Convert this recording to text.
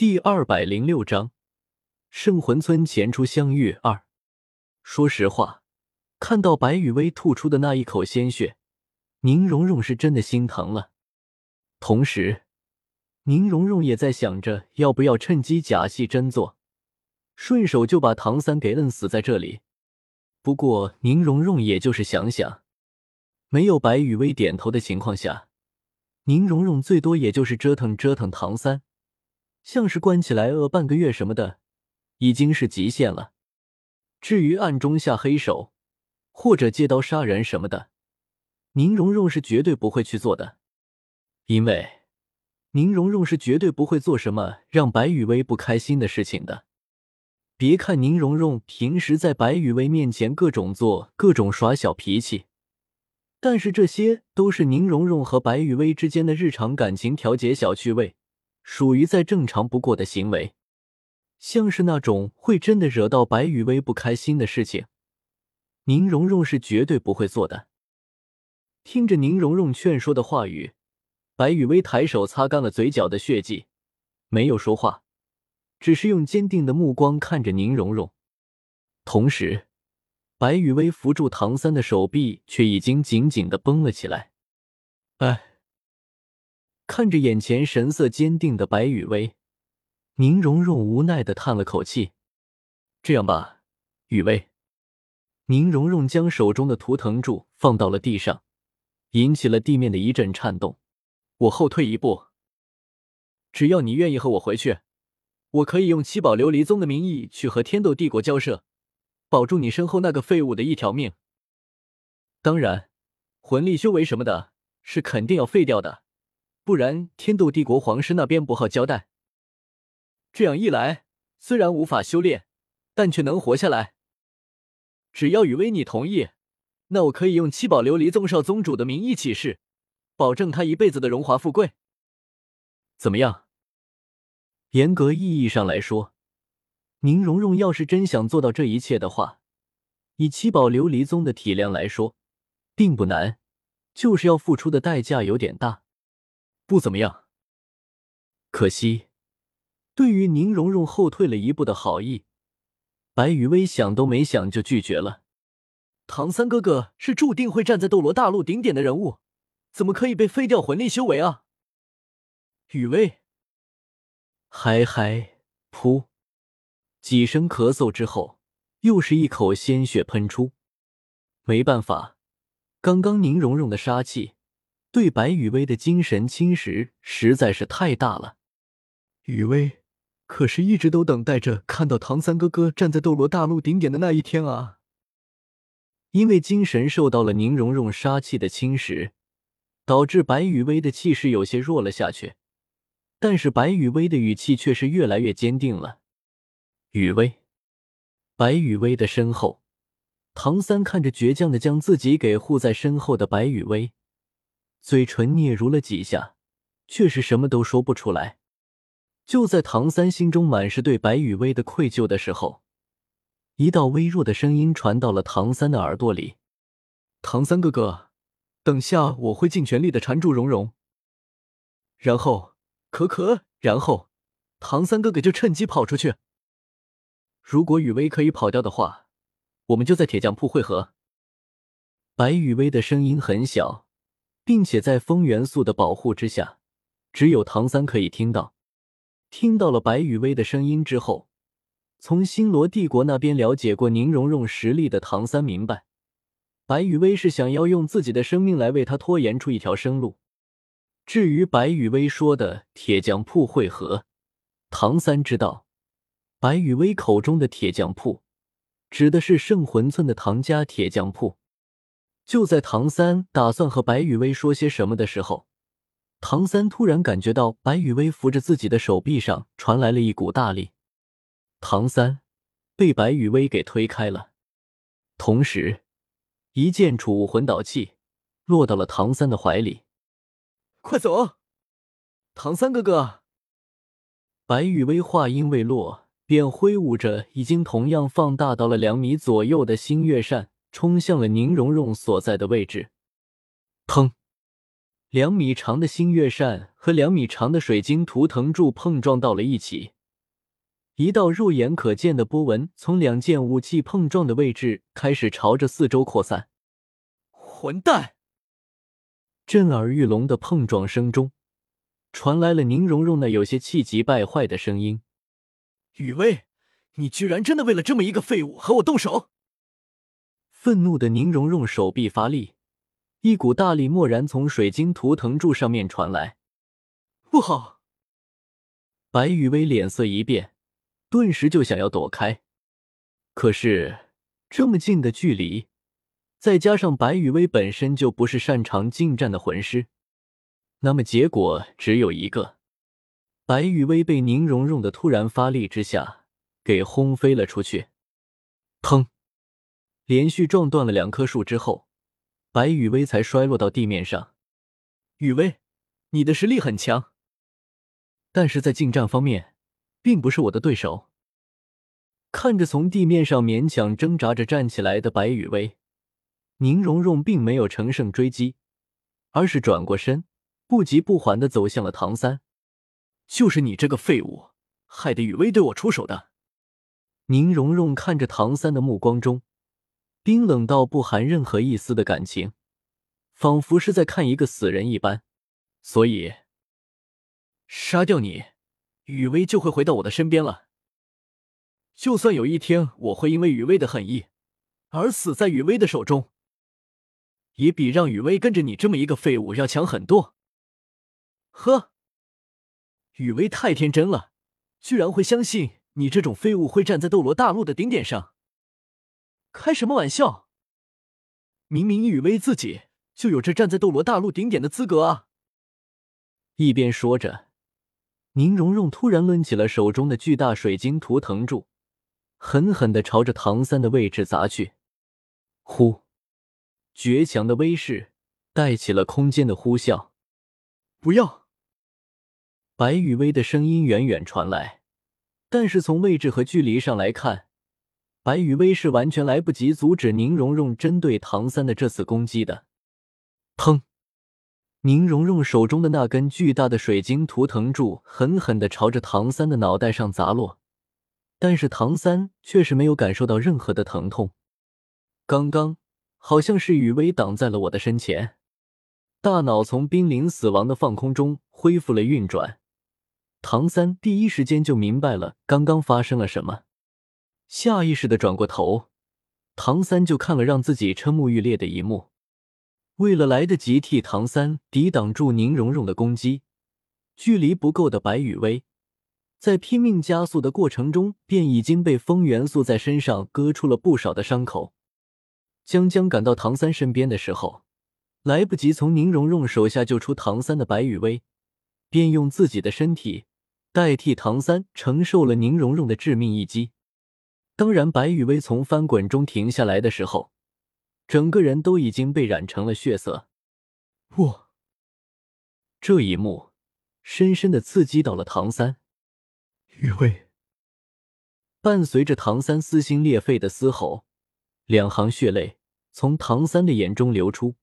第二百零六章，圣魂村前出相遇二。说实话，看到白雨薇吐出的那一口鲜血，宁荣荣是真的心疼了。同时，宁荣荣也在想着要不要趁机假戏真做，顺手就把唐三给摁死在这里。不过，宁荣荣也就是想想，没有白雨薇点头的情况下，宁荣荣最多也就是折腾折腾唐三。像是关起来饿半个月什么的，已经是极限了。至于暗中下黑手，或者借刀杀人什么的，宁荣荣是绝对不会去做的，因为宁荣荣是绝对不会做什么让白雨薇不开心的事情的。别看宁荣荣平时在白雨薇面前各种做各种耍小脾气，但是这些都是宁荣荣和白雨薇之间的日常感情调节小趣味。属于再正常不过的行为，像是那种会真的惹到白雨薇不开心的事情，宁荣荣是绝对不会做的。听着宁荣荣劝说的话语，白雨薇抬手擦干了嘴角的血迹，没有说话，只是用坚定的目光看着宁荣荣。同时，白雨薇扶住唐三的手臂却已经紧紧的绷了起来。哎。看着眼前神色坚定的白雨薇，宁荣荣无奈的叹了口气。这样吧，雨薇。宁荣荣将手中的图腾柱放到了地上，引起了地面的一阵颤动。我后退一步，只要你愿意和我回去，我可以用七宝琉璃宗的名义去和天斗帝国交涉，保住你身后那个废物的一条命。当然，魂力修为什么的，是肯定要废掉的。不然，天斗帝国皇室那边不好交代。这样一来，虽然无法修炼，但却能活下来。只要雨薇你同意，那我可以用七宝琉璃宗少宗主的名义起誓，保证他一辈子的荣华富贵。怎么样？严格意义上来说，宁荣荣要是真想做到这一切的话，以七宝琉璃宗的体量来说，并不难，就是要付出的代价有点大。不怎么样，可惜，对于宁荣荣后退了一步的好意，白雨薇想都没想就拒绝了。唐三哥哥是注定会站在斗罗大陆顶点的人物，怎么可以被废掉魂力修为啊？雨薇，嗨嗨，噗！几声咳嗽之后，又是一口鲜血喷出。没办法，刚刚宁荣荣的杀气。对白雨薇的精神侵蚀实在是太大了。雨薇可是一直都等待着看到唐三哥哥站在斗罗大陆顶点的那一天啊！因为精神受到了宁荣荣杀气的侵蚀，导致白雨薇的气势有些弱了下去。但是白雨薇的语气却是越来越坚定了。雨薇，白雨薇的身后，唐三看着倔强的将自己给护在身后的白雨薇。嘴唇嗫嚅了几下，却是什么都说不出来。就在唐三心中满是对白雨薇的愧疚的时候，一道微弱的声音传到了唐三的耳朵里：“唐三哥哥，等下我会尽全力的缠住蓉蓉。然后，可可，然后，唐三哥哥就趁机跑出去。如果雨薇可以跑掉的话，我们就在铁匠铺会合。”白雨薇的声音很小。并且在风元素的保护之下，只有唐三可以听到。听到了白雨薇的声音之后，从星罗帝国那边了解过宁荣荣实力的唐三明白，白雨薇是想要用自己的生命来为他拖延出一条生路。至于白雨薇说的铁匠铺会合，唐三知道，白雨薇口中的铁匠铺，指的是圣魂村的唐家铁匠铺。就在唐三打算和白雨薇说些什么的时候，唐三突然感觉到白雨薇扶着自己的手臂上传来了一股大力，唐三被白雨薇给推开了，同时一件储物魂导器落到了唐三的怀里。快走，唐三哥哥！白雨薇话音未落，便挥舞着已经同样放大到了两米左右的星月扇。冲向了宁荣荣所在的位置，砰！两米长的星月扇和两米长的水晶图腾柱碰撞到了一起，一道肉眼可见的波纹从两件武器碰撞的位置开始朝着四周扩散。混蛋！震耳欲聋的碰撞声中，传来了宁荣荣那有些气急败坏的声音：“雨薇，你居然真的为了这么一个废物和我动手！”愤怒的宁荣荣手臂发力。一股大力蓦然从水晶图腾柱上面传来，不好！白雨薇脸色一变，顿时就想要躲开。可是这么近的距离，再加上白雨薇本身就不是擅长近战的魂师，那么结果只有一个：白雨薇被宁荣荣的突然发力之下给轰飞了出去。砰！连续撞断了两棵树之后。白雨薇才摔落到地面上。雨薇，你的实力很强，但是在近战方面，并不是我的对手。看着从地面上勉强挣扎着站起来的白雨薇，宁荣荣并没有乘胜追击，而是转过身，不急不缓的走向了唐三。就是你这个废物，害得雨薇对我出手的。宁荣荣看着唐三的目光中。冰冷到不含任何一丝的感情，仿佛是在看一个死人一般。所以，杀掉你，雨薇就会回到我的身边了。就算有一天我会因为雨薇的狠意而死在雨薇的手中，也比让雨薇跟着你这么一个废物要强很多。呵，雨薇太天真了，居然会相信你这种废物会站在斗罗大陆的顶点上。开什么玩笑！明明雨薇自己就有着站在斗罗大陆顶点的资格啊！一边说着，宁荣荣突然抡起了手中的巨大水晶图腾柱，狠狠的朝着唐三的位置砸去。呼！绝强的威势带起了空间的呼啸。不要！白雨薇的声音远远传来，但是从位置和距离上来看。白羽薇是完全来不及阻止宁荣荣针对唐三的这次攻击的。砰！宁荣荣手中的那根巨大的水晶图腾柱狠狠的朝着唐三的脑袋上砸落，但是唐三却是没有感受到任何的疼痛。刚刚好像是雨薇挡在了我的身前，大脑从濒临死亡的放空中恢复了运转。唐三第一时间就明白了刚刚发生了什么。下意识的转过头，唐三就看了让自己瞠目欲裂的一幕。为了来得及替唐三抵挡住宁荣荣的攻击，距离不够的白羽薇，在拼命加速的过程中，便已经被风元素在身上割出了不少的伤口。将将赶到唐三身边的时候，来不及从宁荣荣手下救出唐三的白羽薇，便用自己的身体代替唐三承受了宁荣荣的致命一击。当然，白雨薇从翻滚中停下来的时候，整个人都已经被染成了血色。不，这一幕深深的刺激到了唐三。雨薇，伴随着唐三撕心裂肺的嘶吼，两行血泪从唐三的眼中流出。